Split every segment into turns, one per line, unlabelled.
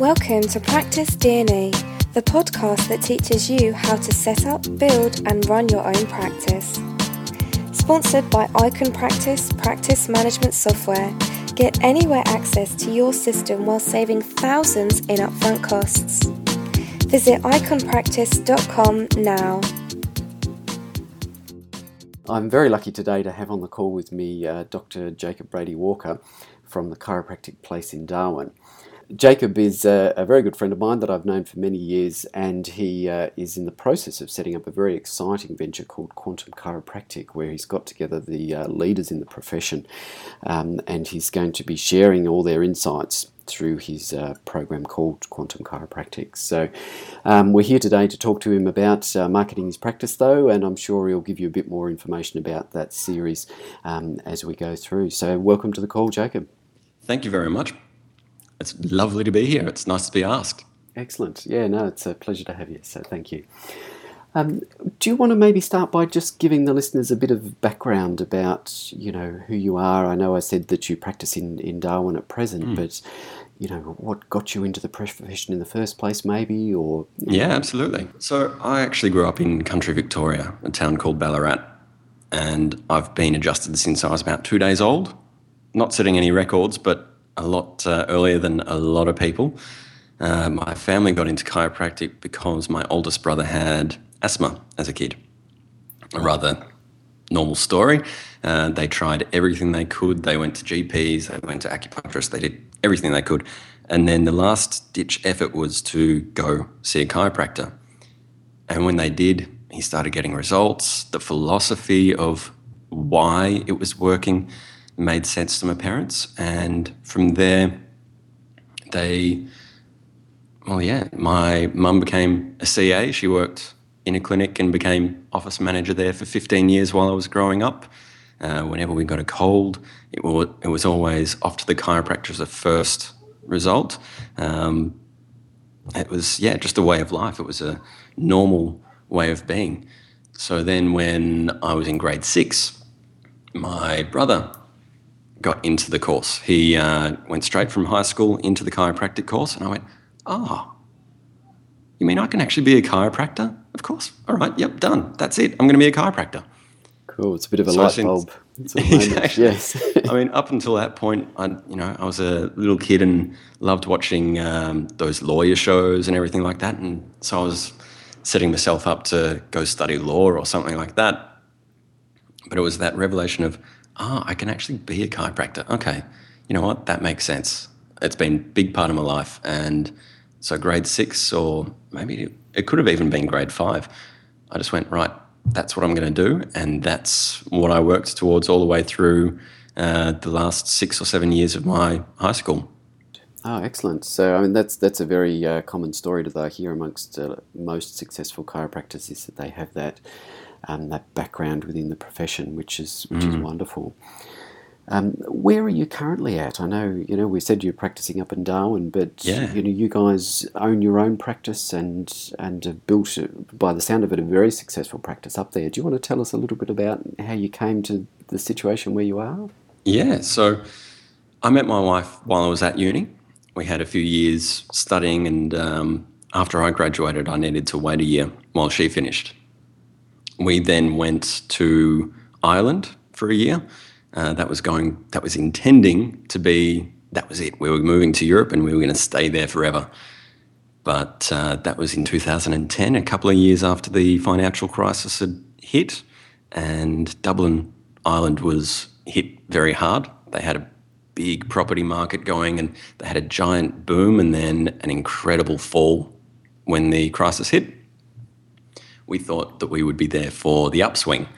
Welcome to Practice DNA, the podcast that teaches you how to set up, build, and run your own practice. Sponsored by Icon Practice Practice Management Software, get anywhere access to your system while saving thousands in upfront costs. Visit iconpractice.com now.
I'm very lucky today to have on the call with me uh, Dr. Jacob Brady Walker from the Chiropractic Place in Darwin. Jacob is a, a, very good friend of mine that I've known for many years, and he uh, is in the process of setting up a very exciting venture called Quantum Chiropractic, where he's got together the uh, leaders in the profession, um, and he's going to be sharing all their insights through his uh, program called Quantum Chiropractic. So, um, we're here today to talk to him about uh, marketing his practice, though, and I'm sure he'll give you a bit more information about that series um, as we go through. So, welcome to the call, Jacob.
Thank you very much. It's lovely to be here. It's nice to be asked.
Excellent. Yeah, no, it's a pleasure to have you. So thank you. Um, do you want to maybe start by just giving the listeners a bit of background about, you know, who you are? I know I said that you practice in, in Darwin at present, mm. but, you know, what got you into the profession in the first place, maybe, or?
Yeah, absolutely. So I actually grew up in country Victoria, a town called Ballarat, and I've been adjusted since I was about two days old. Not setting any records, but a lot uh, earlier than a lot of people. Uh, my family got into chiropractic because my oldest brother had asthma as a kid. A rather normal story. Uh, they tried everything they could. They went to GPs, they went to acupuncturists, they did everything they could. And then the last ditch effort was to go see a chiropractor. And when they did, he started getting results. The philosophy of why it was working made sense to my parents. And from there, they, well, yeah, my mum became a CA. She worked in a clinic and became office manager there for 15 years while I was growing up. Uh, whenever we got a cold, it was, it was always off to the chiropractor as a first result. Um, it was, yeah, just a way of life. It was a normal way of being. So then when I was in grade six, my brother got into the course. He uh, went straight from high school into the chiropractic course, and I went, "Oh, you mean I can actually be a chiropractor? Of course. All right. Yep. Done. That's it. I'm going to be a chiropractor."
Cool. It's a bit of a so light since, bulb.
exactly. Yes. I mean, up until that point, I you know I was a little kid and loved watching um, those lawyer shows and everything like that, and so I was setting myself up to go study law or something like that. But it was that revelation of oh, I can actually be a chiropractor. Okay, you know what? That makes sense. It's been a big part of my life. And so grade six, or maybe it could have even been grade five, I just went, right, that's what I'm going to do. And that's what I worked towards all the way through uh, the last six or seven years of my high school.
Oh, excellent! So, I mean, that's that's a very uh, common story that I hear amongst uh, most successful chiropractors is that they have that um, that background within the profession, which is which mm. is wonderful. Um, where are you currently at? I know you know we said you're practicing up in Darwin, but yeah. you know you guys own your own practice and and have built, by the sound of it, a very successful practice up there. Do you want to tell us a little bit about how you came to the situation where you are?
Yeah, so I met my wife while I was at uni. We had a few years studying, and um, after I graduated, I needed to wait a year while she finished. We then went to Ireland for a year. Uh, that was going. That was intending to be. That was it. We were moving to Europe, and we were going to stay there forever. But uh, that was in 2010, a couple of years after the financial crisis had hit, and Dublin, Ireland was hit very hard. They had a big property market going, and they had a giant boom, and then an incredible fall when the crisis hit we thought that we would be there for the upswing.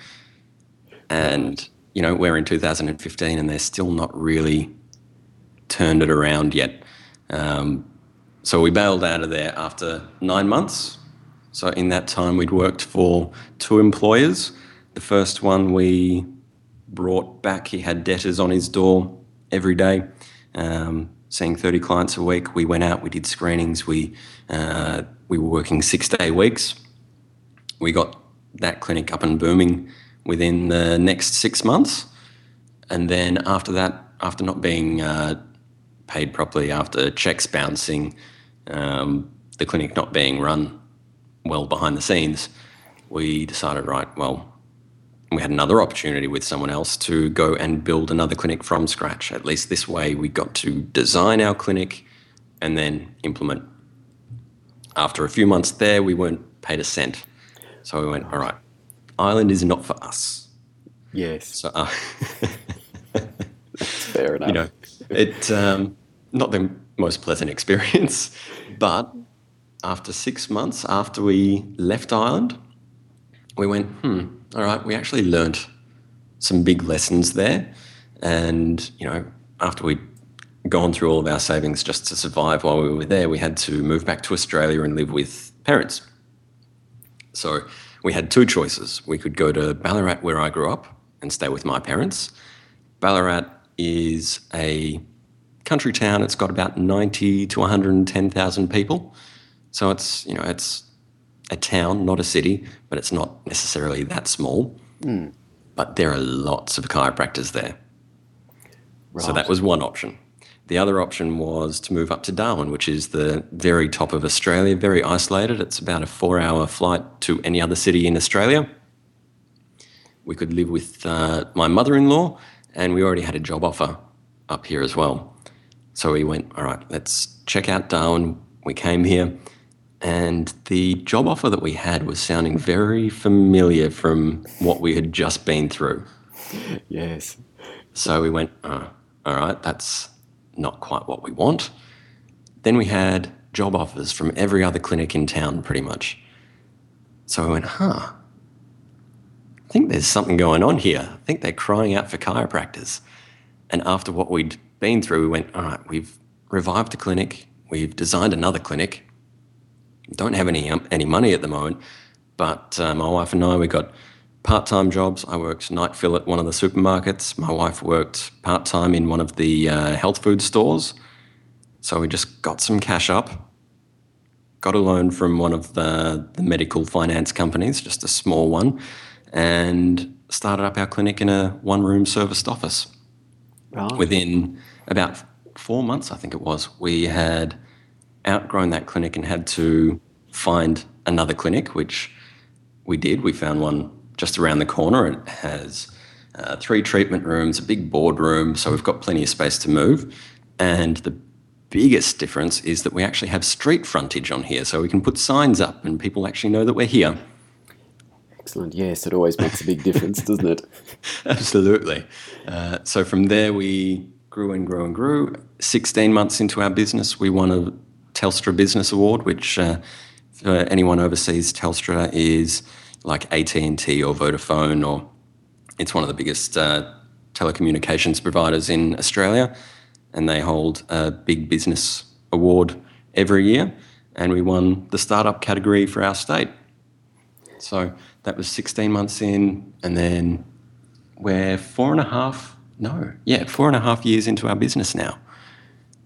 And, you know, we're in 2015 and they're still not really turned it around yet. Um, so we bailed out of there after nine months. So in that time, we'd worked for two employers. The first one we brought back, he had debtors on his door every day, um, seeing 30 clients a week. We went out, we did screenings, we, uh, we were working six day weeks we got that clinic up and booming within the next six months. And then after that, after not being uh, paid properly, after checks bouncing, um, the clinic not being run well behind the scenes, we decided, right, well, we had another opportunity with someone else to go and build another clinic from scratch. At least this way, we got to design our clinic and then implement. After a few months there, we weren't paid a cent. So we went, all right, Ireland is not for us.
Yes.
So, uh,
Fair enough.
you know, it um, not the most pleasant experience, but after six months after we left Ireland, we went, hmm, all right, we actually learnt some big lessons there. And, you know, after we'd gone through all of our savings just to survive while we were there, we had to move back to Australia and live with parents. So we had two choices. We could go to Ballarat, where I grew up, and stay with my parents. Ballarat is a country town. It's got about 90 to 110,000 people. So it's, you know, it's a town, not a city, but it's not necessarily that small. Hmm. But there are lots of chiropractors there. So that was one option. The other option was to move up to Darwin, which is the very top of Australia, very isolated. It's about a four hour flight to any other city in Australia. We could live with uh, my mother in law, and we already had a job offer up here as well. So we went, all right, let's check out Darwin. We came here, and the job offer that we had was sounding very familiar from what we had just been through.
Yes.
So we went, oh, all right, that's not quite what we want. Then we had job offers from every other clinic in town, pretty much. So we went, huh, I think there's something going on here. I think they're crying out for chiropractors. And after what we'd been through, we went, all right, we've revived the clinic, we've designed another clinic, don't have any um, any money at the moment, but uh, my wife and I we got part time jobs. I worked night fill at one of the supermarkets. My wife worked part time in one of the uh, health food stores. So we just got some cash up, got a loan from one of the, the medical finance companies, just a small one, and started up our clinic in a one room serviced office
Right.
within about four months, I think it was, we had outgrown that clinic and had to find another clinic, which we did. We found one just around the corner. It has uh, three treatment rooms, a big boardroom, so we've got plenty of space to move. And the biggest difference is that we actually have street frontage on here, so we can put signs up and people actually know that we're here.
Excellent. Yes, it always makes a big difference, doesn't it?
Absolutely. Uh, so from there, we grew and grew and grew. 16 months into our business, we won a Telstra Business Award, which uh, for anyone overseas, Telstra is like AT&T or Vodafone, or it's one of the biggest uh, telecommunications providers in Australia, and they hold a big business award every year. And we won the startup category for our state. So that was 16 months in, and then we're four and a half, no, yeah, four and a half years into our business now.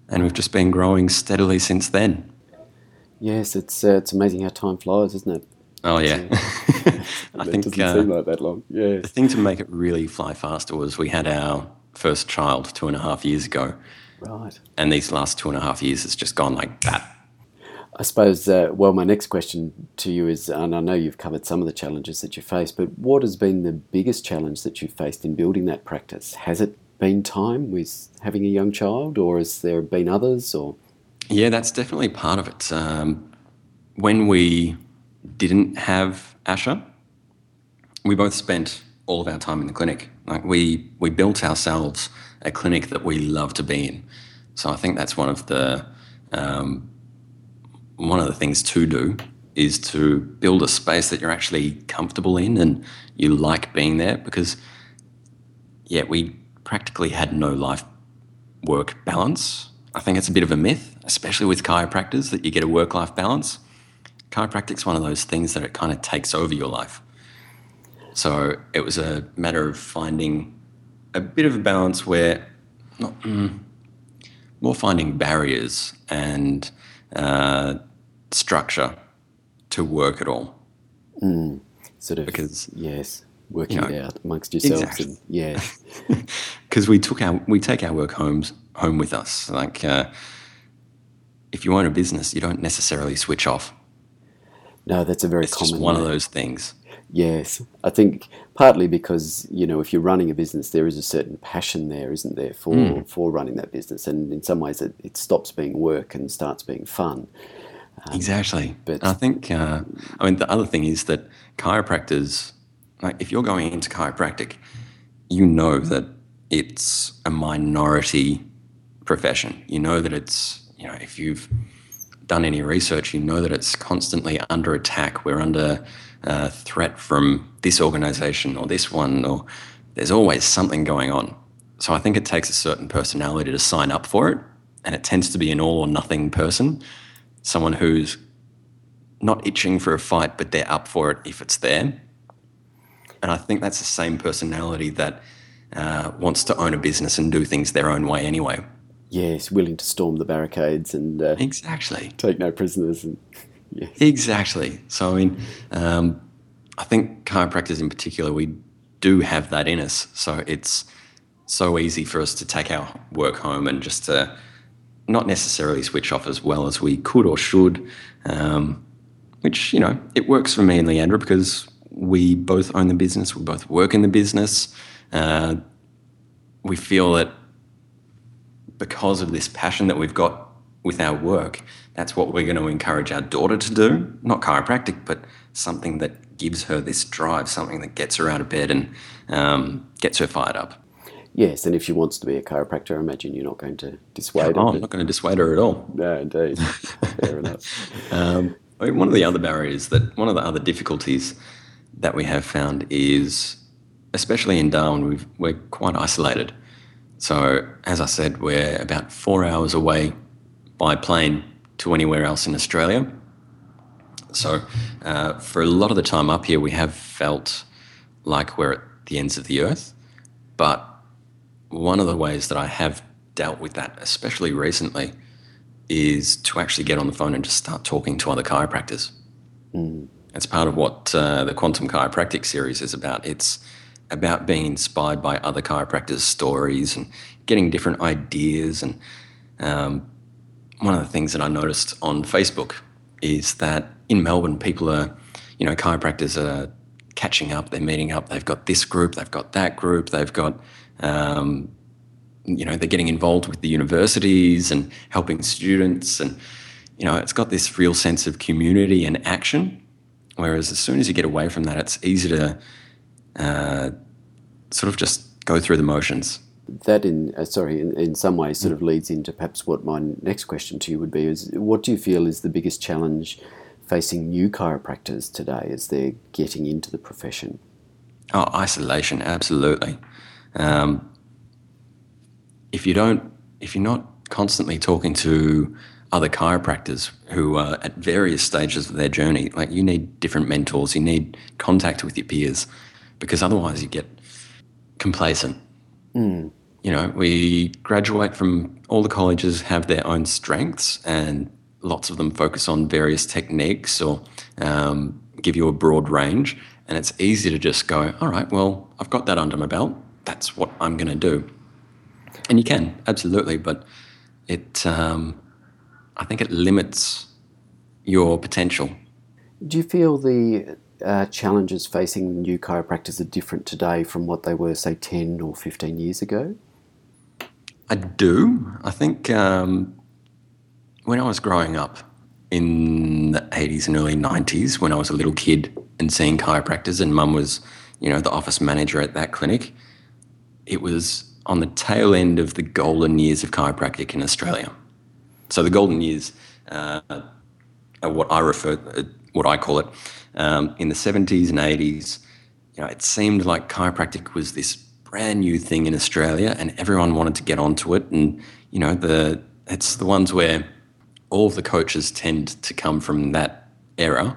And we've just been growing steadily since then.
Yes, it's uh, it's amazing how time flies, isn't it?
Oh, yeah. I
it
think
doesn't
uh,
seem like that long.
Yeah.
the
thing to make it really fly faster was we had our first child two and a half years ago.
Right.
And these last two and a half years, it's just gone like that.
I suppose, uh, well, my next question to you is, and I know you've covered some of the challenges that you faced, but what has been the biggest challenge that you've faced in building that practice? Has it been time with having a young child, or has there been others? Or
Yeah, that's definitely part of it. Um, when we didn't have Asher, we both spent all of our time in the clinic. Like we we built ourselves a clinic that we love to be in. So I think that's one of the um, one of the things to do is to build a space that you're actually comfortable in and you like being there because yeah, we practically had no life work balance. I think it's a bit of a myth, especially with chiropractors, that you get a work life balance. Chiropractic's one of those things that it kind of takes over your life. So it was a matter of finding a bit of a balance where, not, mm, more finding barriers and uh, structure to work at all.
sort of,
Because-
yes, working
Yeah.
it out amongst yourselves.
Exactly.
And, yes.
because we took our we take our work homes home with us. Like uh, if you own a business, you don't necessarily switch off.
No, that's a very
It's
common
just one of those things.
Yes, I think partly because you know if you're running a business, there is a certain passion there, isn't there, for
Mm.
for running that business, and in some ways it, it stops being work and starts being fun.
Exactly.
but-
But I think, uh, I mean, the other thing is that chiropractors, like if you're going into chiropractic, you know that it's a minority profession. You know that it's, you know, if you've done any research, you know that it's constantly under attack. We're under uh, threat from this organization or this one, or there's always something going on. So I think it takes a certain personality to sign up for it. And it tends to be an all or nothing person, someone who's not itching for a fight, but they're up for it if it's there. And I think that's the same personality that uh, wants to own a business and do things their own way anyway.
Yes, willing to storm the barricades and uh,
Exactly.
take no prisoners. And yes,
Exactly. So, I mean, um, I think chiropractors in particular, we do have that in us. So it's so easy for us to take our work home and just to not necessarily switch off as well as we could or should. Um, which, you know, it works for me and Leandra because we both own the business, we both work in the business. Uh, we feel that because of this passion that we've got with our work, that's what we're going to encourage our daughter to do. Not chiropractic, but something that gives her this drive, something that gets her out of bed and um, gets her fired up.
yes, and if she wants to be a chiropractor, I imagine you're not going to dissuade
Oh,
her.
I'm not going to dissuade her at all.
No, indeed, fair enough.
Um, I mean, one of the other barriers that, one of the other difficulties that we have found is, especially in Darwin, we've, we're quite isolated. So, as I said, we're about four hours away by plane to anywhere else in Australia. So, uh, for a lot of the time up here, we have felt like we're at the ends of the earth. But one of the ways that I have dealt with that, especially recently, is to actually get on the phone and just start talking to other chiropractors. It's part of what uh, the Quantum Chiropractic series is about. It's about being inspired by other chiropractors' stories and getting different ideas. And um, one of the things that I noticed on Facebook is that in Melbourne, people are, you know, chiropractors are catching up, they're meeting up, they've got this group, they've got that group, they've got um, you know they're getting involved with the universities and helping students and you know it's got this real sense of community and action whereas as soon as you get away from that it's easy to uh, sort of just go through the motions.
That, in uh, sorry, in, in some ways, sort of leads into perhaps what my next question to you would be: is what do you feel is the biggest challenge facing new chiropractors today as they're getting into the profession?
oh isolation absolutely. Um, if you don't if you're not constantly talking to other chiropractors who are at various stages of their journey like you need different mentors you need contact with your peers because otherwise you get complacent. You know we graduate from all the colleges have their own strengths and lots of them focus on various techniques or um, give you a broad range. And it's easy to just go all right well i've got that under my belt. That's what i'm going to do. And you can absolutely, but it um, I think it limits your potential.
Do you feel the uh, challenges facing new chiropractors are different today from what they were, say, 10 or 15 years ago?
I do. I think um, when I was growing up in the 80s and early 90s, when I was a little kid and seeing chiropractors, and mum was, you know, the office manager at that clinic, it was on the tail end of the golden years of chiropractic in Australia. So the golden years uh, are what I refer, uh, what I call it, um, in the 70s and 80s. You know, it seemed like chiropractic was this brand new thing in Australia, and everyone wanted to get onto it. And you know, the it's the ones where all of the coaches tend to come from that era,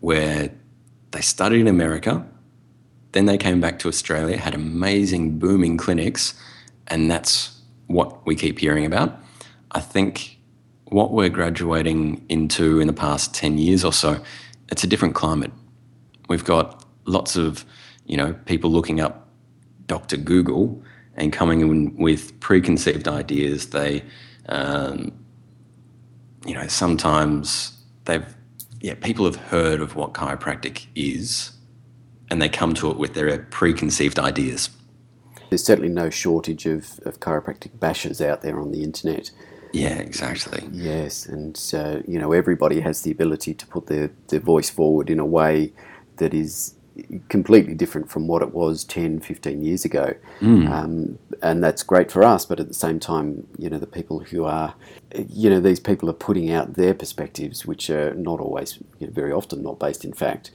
where they studied in America, then they came back to Australia, had amazing booming clinics, and that's what we keep hearing about. I think what we're graduating into in the past 10 years or so, it's a different climate. We've got lots of, you know, people looking up Dr. Google and coming in with preconceived ideas. They um, you know, sometimes they've, yeah, people have heard of what chiropractic is and they come to it with their preconceived ideas.
There's certainly no shortage of, of chiropractic bashers out there on the internet.
Yeah, exactly.
Yes, and uh, you know everybody has the ability to put their, their voice forward in a way that is completely different from what it was 10, 15 years ago.
Mm.
Um, and that's great for us, but at the same time, you know, the people who are, you know, these people are putting out their perspectives, which are not always, you know, very often not based in fact.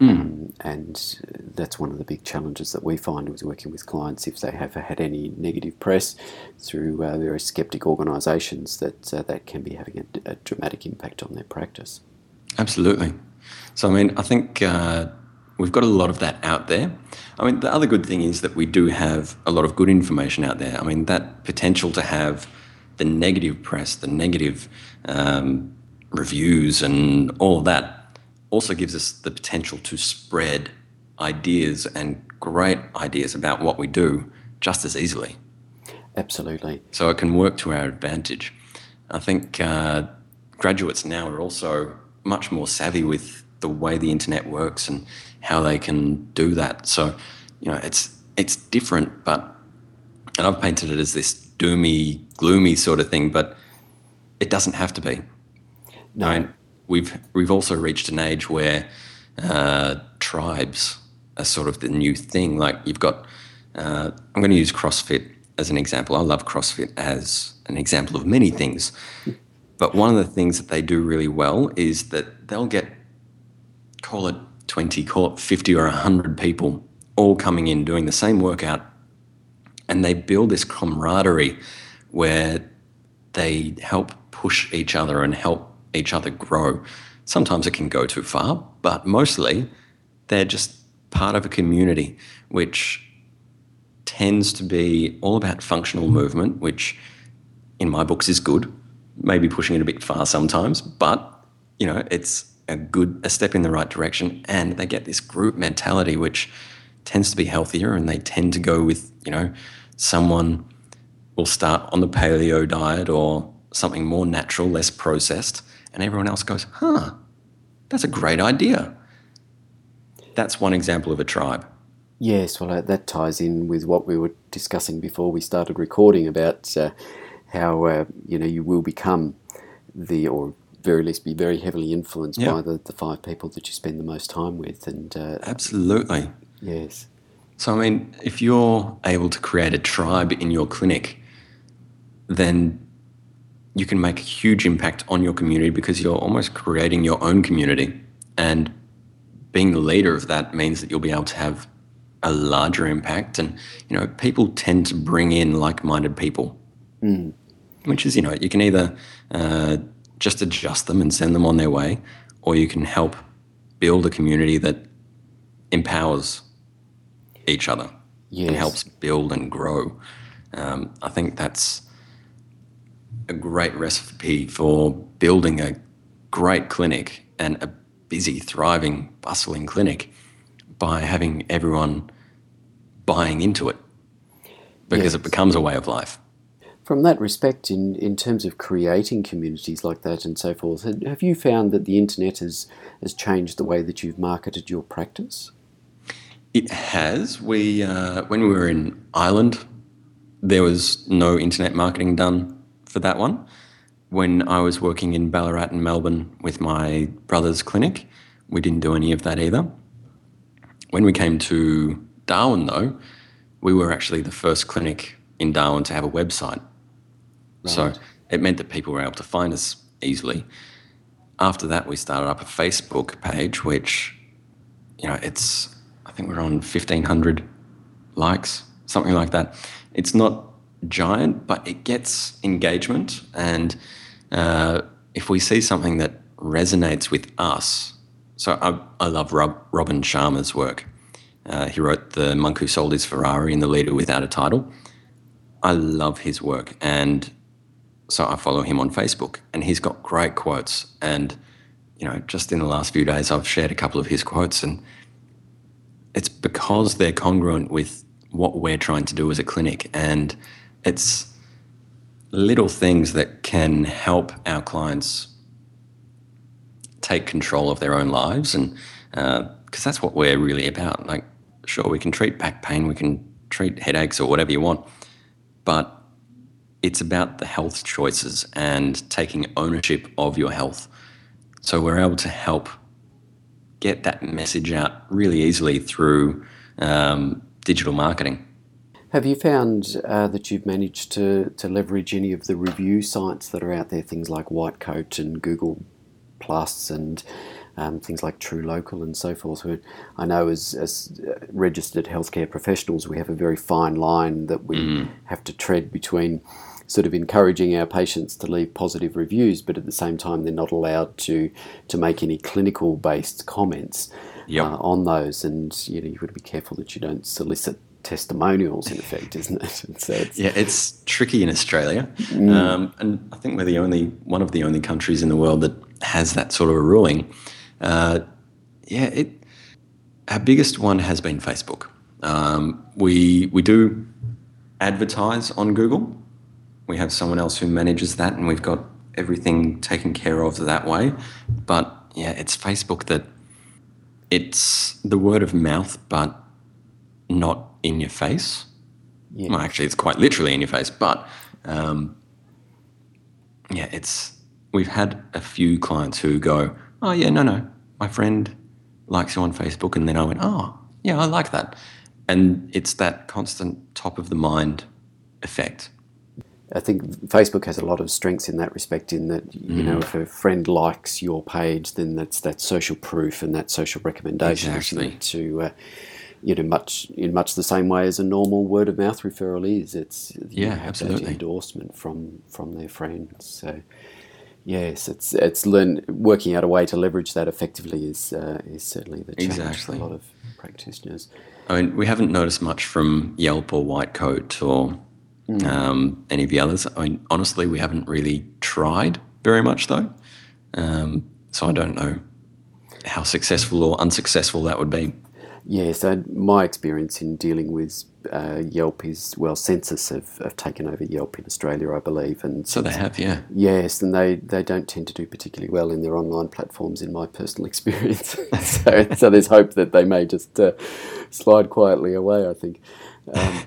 Mm.
Um, and that's one of the big challenges that we find with working with clients if they have had any negative press through uh, various skeptic organisations that uh, that can be having a, a, dramatic impact on their practice.
Absolutely. So I mean, I think uh, we've got a lot of that out there. I mean, the other good thing is that we do have a lot of good information out there. I mean, that potential to have the negative press, the negative um, reviews, and all that also gives us the potential to spread ideas and great ideas about what we do just as easily.
Absolutely.
So it can work to our advantage. I think uh, graduates now are also much more savvy with the way the internet works and how they can do that. So, you know, it's it's different, but and I've painted it as this doomy, gloomy sort of thing, but it doesn't have to be.
No.
I mean, we've we've also reached an age where uh, tribes are sort of the new thing. Like you've got, uh, I'm going to use CrossFit as an example. I love CrossFit as an example of many things, but one of the things that they do really well is that they'll get call it 20, call it 50 or 100 people all coming in doing the same workout, and they build this camaraderie where they help push each other and help each other grow. Sometimes it can go too far, but mostly they're just part of a community which tends to be all about functional mm-hmm. movement, which in my books is good, maybe pushing it a bit far sometimes, but you know, it's a good a step in the right direction and they get this group mentality which tends to be healthier and they tend to go with, you know, someone will start on the paleo diet or something more natural, less processed and everyone else goes, huh, that's a great idea. That's one example of a tribe.
Yes, well, that ties in with what we were discussing before we started recording about uh, how uh, you know you will become the, or very least be very heavily influenced
yeah.
by the, the five people that you spend the most time with, and uh,
absolutely,
yes.
So, I mean, if you're able to create a tribe in your clinic, then you can make a huge impact on your community because you're almost creating your own community. And being the leader of that means that you'll be able to have a larger impact. And, you know, people tend to bring in like minded people,
mm.
which is, you know, you can either uh, just adjust them and send them on their way, or you can help build a community that empowers each other
yes.
and helps build and grow. Um, I think that's a great recipe for building a great clinic and a busy, thriving, bustling clinic by having everyone buying into it because yes. it becomes a way of life.
From that respect, in, in terms of creating communities like that and so forth, have you found that the internet has, has changed the way that you've marketed your practice?
It has. We uh, when we were in Ireland, there was no internet marketing done for that one. When I was working in Ballarat and Melbourne with my brother's clinic, we didn't do any of that either. When we came to Darwin, though, we were actually the first clinic in Darwin to have a website. Right. So it meant that people were able to find us easily. After that, we started up a Facebook page, which, you know, it's, I think we're on 1,500 likes, something like that. It's not giant, but it gets engagement. And uh, if we see something that resonates with us, so I, I love Rob, Robin Sharma's work. Uh, he wrote The Monk Who Sold His Ferrari and The Leader Without a Title. I love his work. And so I follow him on Facebook, and he's got great quotes. And, you know, just in the last few days, I've shared a couple of his quotes, and it's because they're congruent with what we're trying to do as a clinic. And it's little things that can help our clients take control of their own lives and because uh, that's what we're really about. Like sure we can treat back pain we can treat headaches or whatever you want but it's about the health choices and taking ownership of your health. So we're able to help get that message out really easily through um, digital marketing
have you found uh, that you've managed to, to leverage any of the review sites that are out there, things like Whitecoat and Google Plus and um, things like True Local and so forth? Who I know as, as uh, registered healthcare professionals, we have a very fine line that we mm. have to tread between sort of encouraging our patients to leave positive reviews, but at the same time, they're not allowed to to make any clinical based comments yep. uh, on those. And you know, you've got to be careful that you don't solicit testimonials in effect, isn't it?
So it's, yeah, it's tricky in Australia, mm. um, and I think we're the only one of the only countries in the world that has that sort of a ruling. Uh, yeah, it. Our biggest one has been Facebook. Um, we we do advertise on Google. We have someone else who manages that, and we've got everything taken care of that way. But yeah, it's Facebook that it's the word of mouth, but not in your face. Yeah. Well, actually, it's quite literally in your face, but um, yeah, it's. We've had a few clients who go, "Oh yeah, no, no, my friend likes you on Facebook," and then I went, "Oh yeah, I like that," and it's that constant top of the mind effect.
I think Facebook has a lot of strengths in that respect. In that, you mm. know, if a friend likes your page, then that's that social proof and that social recommendation
exactly.
to uh, you know, much in much the same way as a normal word of mouth referral is. It's
yeah, absolutely
endorsement from from their friends. So yes, it's it's learn working out a way to leverage that effectively is uh, is certainly the challenge exactly. for a lot of practitioners.
I mean, we haven't noticed much from Yelp or Whitecoat or mm. um, any of the others. I mean, honestly, we haven't really tried very much though. Um, so I don't know how successful or unsuccessful that would be.
Yeah, so my experience in dealing with uh, Yelp is well, Sensis have, have, taken over Yelp in Australia, I believe, and
so they have, yeah.
Yes, and they, they don't tend to do particularly well in their online platforms, in my personal experience. so, so there's hope that they may just uh, slide quietly away. I think. Um,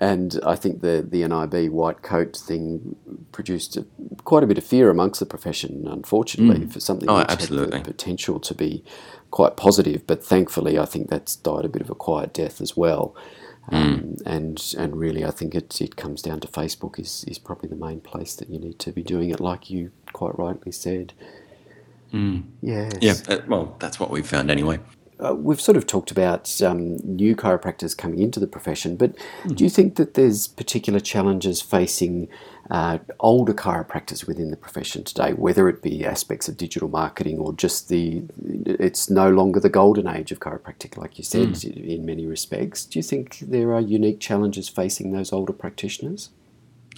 and I think the the NIB white coat thing produced a, quite a bit of fear amongst the profession, unfortunately, mm. for something
oh, absolutely.
had the potential to be quite positive. But thankfully, I think that's died a bit of a quiet death as well. Mm. Um, and and really, I think it, it comes down to Facebook is, is probably the main place that you need to be doing it, like you quite rightly said.
Mm.
Yes.
Yeah. Uh, well, that's what we've found anyway.
Uh, we've sort of talked about um, new chiropractors coming into the profession, but mm. do you think that there's particular challenges facing uh, older chiropractors within the profession today, whether it be aspects of digital marketing or just the, it's no longer the golden age of chiropractic, like you said, mm. in many respects. Do you think there are unique challenges facing those older practitioners?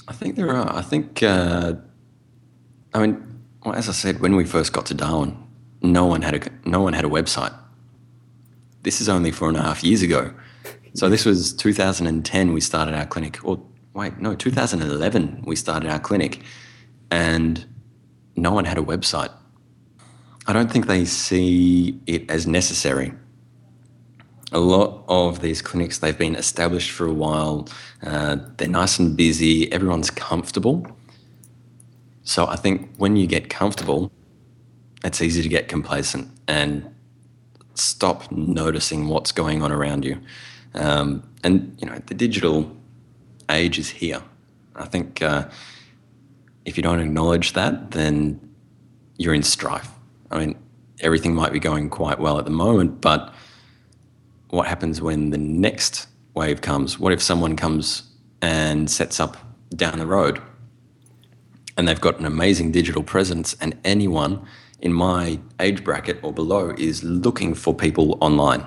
I think there are. I think, uh, I mean, well, as I said, when we first got to Darwin, no one had a no one had a website. This is only four and a half years ago. So this was 2010. We started our clinic, or wait, no, 2011 we started our clinic and no one had a website. I don't think they see it as necessary. A lot of these clinics, they've been established for a while, uh, they're nice and busy, everyone's comfortable. So I think when you get comfortable, it's easy to get complacent and stop noticing what's going on around you. Um, and, you know, the digital age is here. I think uh, if you don't acknowledge that, then you're in strife. I mean, everything might be going quite well at the moment, but what happens when the next wave comes? What if someone comes and sets up down the road and they've got an amazing digital presence, and anyone in my age bracket or below is looking for people online?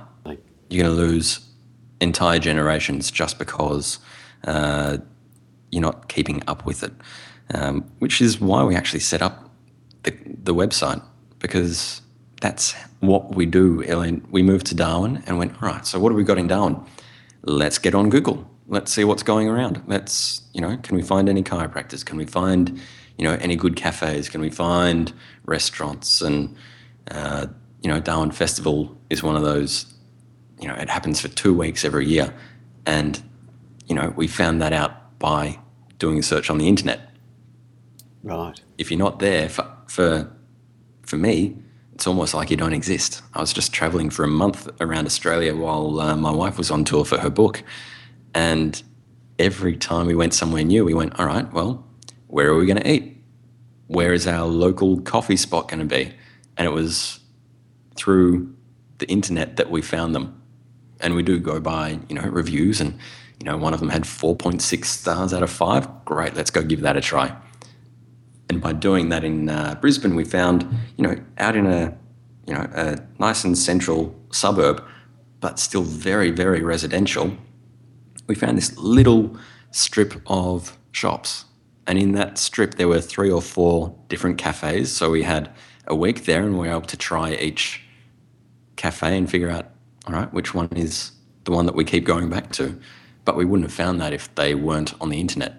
You're going to lose entire generations just because uh, you're not keeping up with it, um, which is why we actually set up the, the website because that's what we do. Ellen, we moved to Darwin and went, all right, so what have we got in Darwin? Let's get on Google. let's see what's going around. Let's, you know, can we find any chiropractors? Can we find, you know, any good cafes? Can we find restaurants? And, uh, you know, Darwin Festival is one of those, you know, it happens for two weeks every year. And, you know, we found that out by doing a search on the internet.
Right.
If you're not there for, for, for me, it's almost like you don't exist. I was just traveling for a month around Australia while uh, my wife was on tour for her book. And every time we went somewhere new, we went, all right, well, where are we going to eat? Where is our local coffee spot going to be? And it was through the internet that we found them. And we do go by, you know, reviews and, you know, one of them had 4.6 stars out of five. Great, let's go give that a try. And by doing that in uh, Brisbane, we found, you know, out in a, you know, a nice and central suburb, but still very, very residential, we found this little strip of shops. And in that strip, there were three or four different cafes. So we had a week there and we were able to try each cafe and figure out, all right, which one is the one that we keep going back to. But we wouldn't have found that if they weren't on the internet.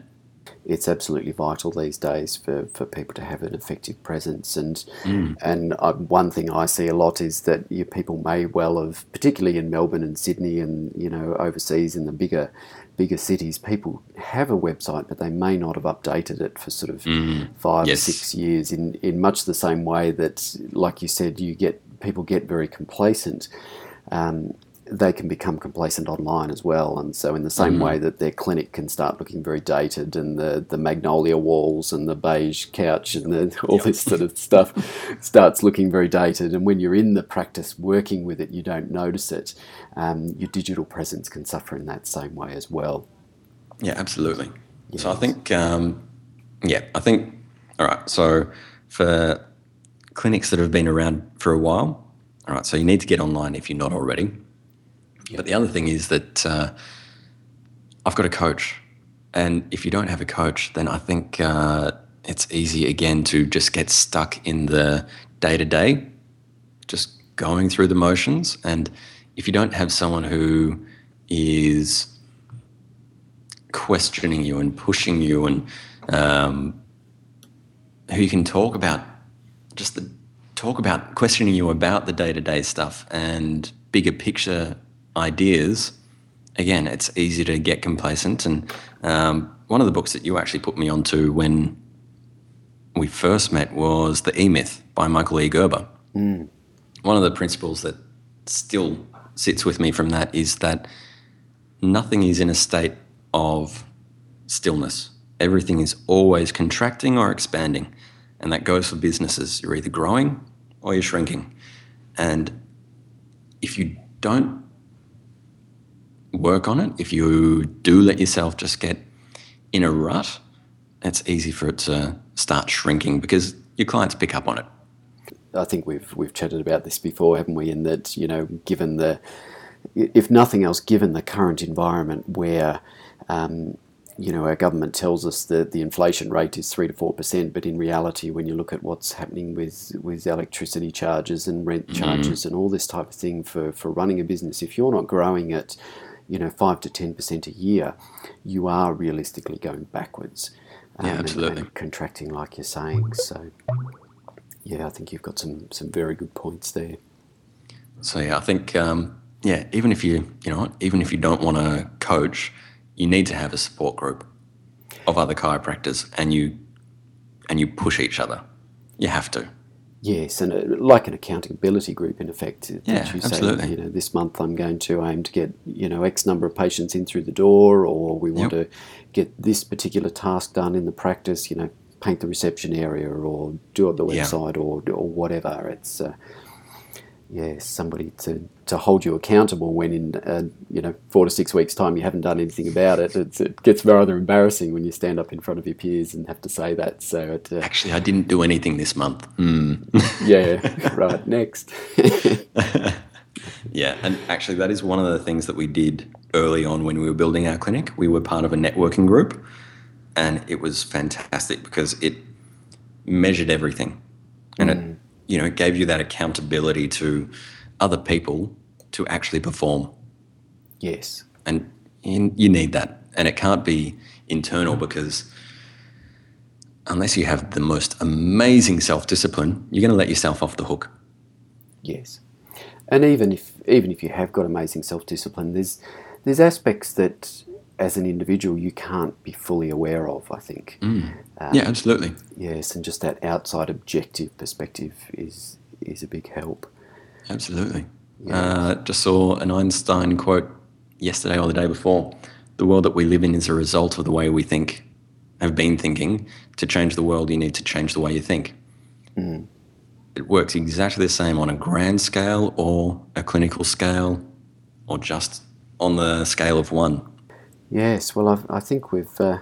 It's absolutely vital these days for, for people to have an effective presence, and mm. and uh, one thing I see a lot is that you people may well have, particularly in Melbourne and Sydney, and you know overseas in the bigger bigger cities, people have a website, but they may not have updated it for sort of mm. five yes. or six years. In in much the same way that, like you said, you get people get very complacent. Um, they can become complacent online as well. And so, in the same mm-hmm. way that their clinic can start looking very dated, and the, the magnolia walls and the beige couch and the, all yep. this sort of stuff starts looking very dated. And when you're in the practice working with it, you don't notice it. Um, your digital presence can suffer in that same way as well.
Yeah, absolutely. Yes. So, I think, um, yeah, I think, all right. So, for clinics that have been around for a while, all right, so you need to get online if you're not already. But the other thing is that uh, I've got a coach. And if you don't have a coach, then I think uh, it's easy again to just get stuck in the day to day, just going through the motions. And if you don't have someone who is questioning you and pushing you and um, who you can talk about just the talk about questioning you about the day to day stuff and bigger picture ideas, again, it's easy to get complacent. And um, one of the books that you actually put me onto when we first met was The E Myth by Michael E. Gerber. Mm. One of the principles that still sits with me from that is that nothing is in a state of stillness. Everything is always contracting or expanding. And that goes for businesses. You're either growing or you're shrinking. And if you don't work on it, if you do let yourself just get in a rut, it's easy for it to start shrinking because your clients pick up on it.
I think we've we've chatted about this before, haven't we? In that you know, given the if nothing else, given the current environment where um, you know our government tells us that the inflation rate is three to four percent, but in reality, when you look at what's happening with with electricity charges and rent mm-hmm. charges and all this type of thing for for running a business, if you're not growing at you know, five to ten percent a year, you are realistically going backwards.
Um, yeah, absolutely.
And, and contracting, like you're saying. So, yeah, I think you've got some some very good points there.
So yeah, I think um, yeah, even if you you know even if you don't want to coach, you need to have a support group of other chiropractors, and you and you push each other. You have to.
Yes, and uh, like an accountability group, in effect.
Yeah, you absolutely.
You know, this month I'm going to aim to get you know X number of patients in through the door, or we want yep. to get this particular task done in the practice. You know, paint the reception area, or do the website, yeah. or or whatever. It's uh, yeah, somebody to, to hold you accountable when in uh, you know four to six weeks time you haven't done anything about it. It's, it gets rather embarrassing when you stand up in front of your peers and have to say that. So it, uh,
actually, I didn't do anything this month. Mm.
yeah, right. Next.
yeah, and actually, that is one of the things that we did early on when we were building our clinic. We were part of a networking group, and it was fantastic because it measured everything, and mm. it you know, it gave you that accountability to other people to actually perform.
Yes.
And you, you need that. and it can't be internal because unless you have the most amazing self discipline, you're going to let yourself off the hook.
Yes, and even if even if you have got amazing self discipline, there's there's aspects that as an individual you can't be fully aware of. I think.
Mm. Um, yeah, absolutely.
Yes, and just that outside objective perspective is is a big help.
Absolutely. Yeah. Uh, just saw an Einstein quote yesterday or the day before. The world that we live in is a result of the way we think, have been thinking. To change the world, you need to change the way you think.
Mm.
It works exactly the same on a grand scale or a clinical scale or just on the scale of one.
Yes, well, I've, i think we've uh,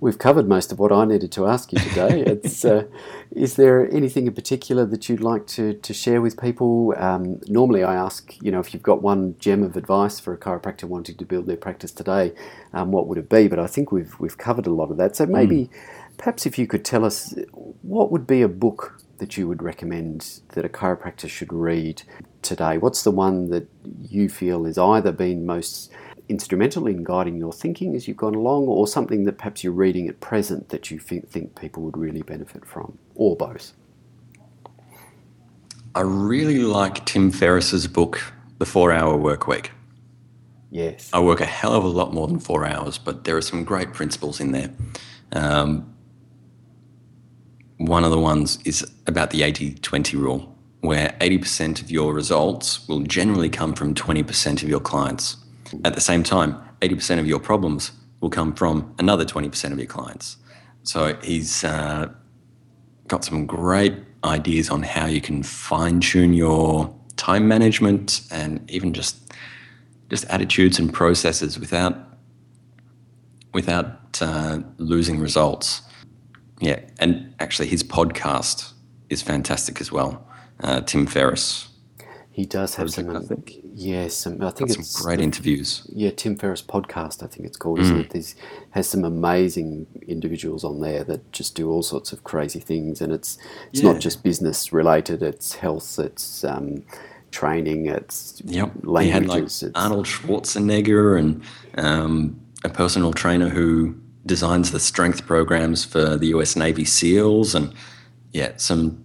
we've covered most of what I needed to ask you today. it's, uh, is there anything in particular that you'd like to, to share with people? Um, normally, I ask, you know, if you've got one gem of advice for a chiropractor wanting to build their practice today, um, what would it be? But I think we've we've covered a lot of that. So maybe, mm. perhaps, if you could tell us, what would be a book that you would recommend that a chiropractor should read today? What's the one that you feel has either been most instrumental in guiding your thinking as you've gone along, or something that perhaps you're reading at present that you think, think people would really benefit from, or both?
I really like Tim Ferriss's book, The Four Hour Work Week.
Yes.
I work a hell of a lot more than four hours, but there are some great principles in there. Um, one of the ones is about the 80 20 rule, where 80% of your results will generally come from 20% of your clients. At the same time, 80% of your problems will come from another 20% of your clients. So he's uh, got some great ideas on how you can fine tune your time management and even just just attitudes and processes without without uh, losing results. Yeah, and actually, his podcast is fantastic as well. Uh, Tim Ferriss.
He does have some, I think. Yes, I think
it's some great interviews.
Yeah, Tim Ferriss podcast, I think it's called, mm. isn't it? There's, has some amazing individuals on there that just do all sorts of crazy things, and it's it's yeah. not just business related. It's health. It's um, training. It's
yep. Languages. He had like it's, Arnold Schwarzenegger and um, a personal trainer who designs the strength programs for the U.S. Navy SEALs, and yeah, some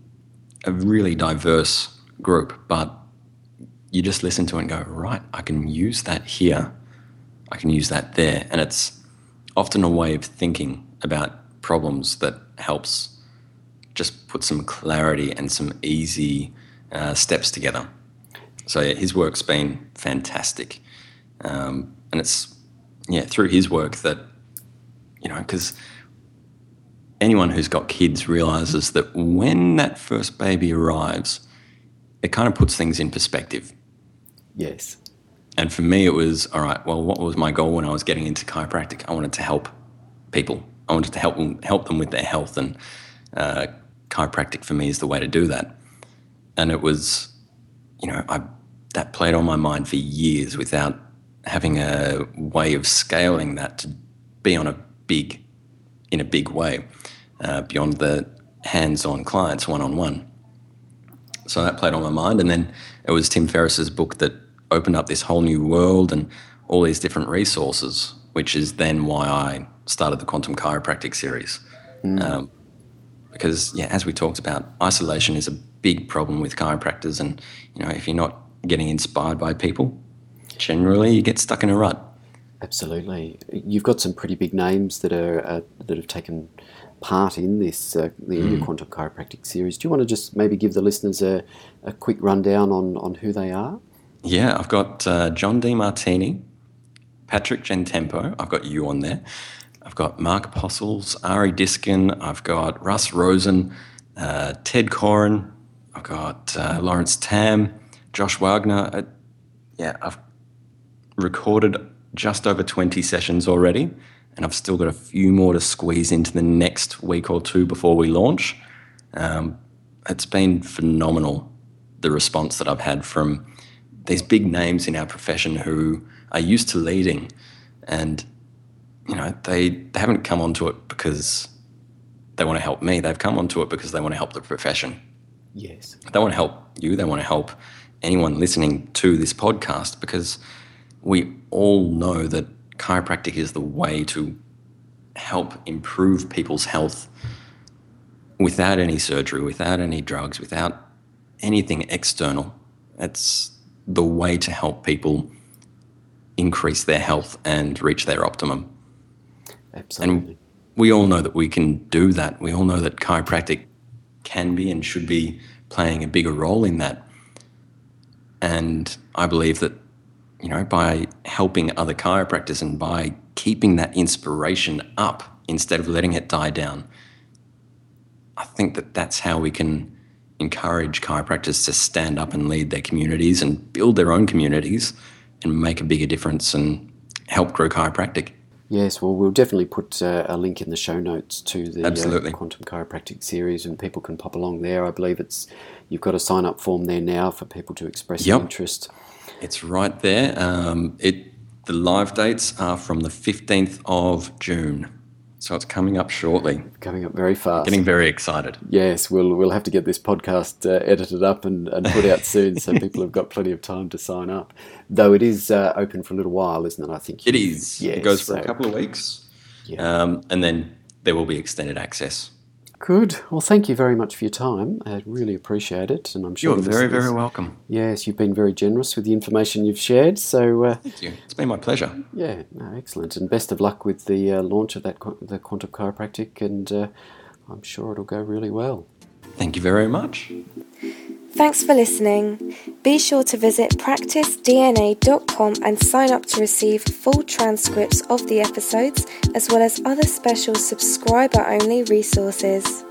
a really diverse group, but you just listen to it and go, right, I can use that here. I can use that there. And it's often a way of thinking about problems that helps just put some clarity and some easy uh, steps together. So yeah, his work's been fantastic. Um, and it's, yeah, through his work that, you know, because anyone who's got kids realizes that when that first baby arrives, it kind of puts things in perspective.
Yes.
And for me, it was all right. Well, what was my goal when I was getting into chiropractic? I wanted to help people. I wanted to help them, help them with their health, and uh, chiropractic for me is the way to do that. And it was, you know, I that played on my mind for years without having a way of scaling that to be on a big, in a big way, uh, beyond the hands-on clients one-on-one. So that played on my mind, and then it was Tim Ferriss's book that opened up this whole new world and all these different resources, which is then why I started the Quantum Chiropractic series. Mm. Um, because, yeah, as we talked about, isolation is a big problem with chiropractors. And, you know, if you're not getting inspired by people, generally you get stuck in a rut.
Absolutely. You've got some pretty big names that are uh, that have taken part in this uh, the mm. Quantum Chiropractic series. Do you want to just maybe give the listeners a, a quick rundown on, on who they are?
Yeah, I've got uh, John Demartini, Patrick Gentempo. I've got you on there. I've got Mark Apostles, Ari Diskin. I've got Russ Rosen, uh, Ted Koren. I've got uh, Lawrence Tam, Josh Wagner. Uh, yeah, I've recorded just over 20 sessions already, and I've still got a few more to squeeze into the next week or two before we launch. Um, it's been phenomenal, the response that I've had from these big names in our profession who are used to leading and you know they, they haven't come onto it because they want to help me. They've come onto it because they want to help the profession.
Yes.
They want to help you. They want to help anyone listening to this podcast because we all know that chiropractic is the way to help improve people's health without any surgery, without any drugs, without anything external. It's the way to help people increase their health and reach their optimum.
Absolutely.
And we all know that we can do that. We all know that chiropractic can be and should be playing a bigger role in that. And I believe that, you know, by helping other chiropractors and by keeping that inspiration up instead of letting it die down, I think that that's how we can encourage chiropractors to stand up and lead their communities and build their own communities and make a bigger difference and help grow chiropractic.
Yes, well, we'll definitely put uh, a link in the show notes to the uh, Quantum Chiropractic series, and people can pop along there. I believe it's you've got a sign up form there now for people to express
Yep.
interest.
It's right there. Um, it the live dates are from the fifteenth of June, so it's coming up shortly.
Coming up very fast.
Getting very excited.
Yes, we'll we'll have to get this podcast uh, edited up and, and put out soon, so people have got plenty of time to sign up. Though it is uh, open for a little while, isn't it? I think
It is.
Yes,
it goes for
so-
a couple of weeks,
Yeah.
um, and then there will be extended access.
Good. Well, thank you very much for your time. I really appreciate it, and I'm sure
You're very, very welcome.
Yes, you've been very generous with the information you've shared. So uh,
Thank you. It's been my pleasure.
yeah, no, excellent, and best of luck with the uh, launch of that the quantum chiropractic, and uh, I'm sure it'll go really well.
Thank you very much.
Thanks for listening. Be sure to visit practicedna.com and sign up to receive full transcripts of the episodes as well as other special subscriber only resources.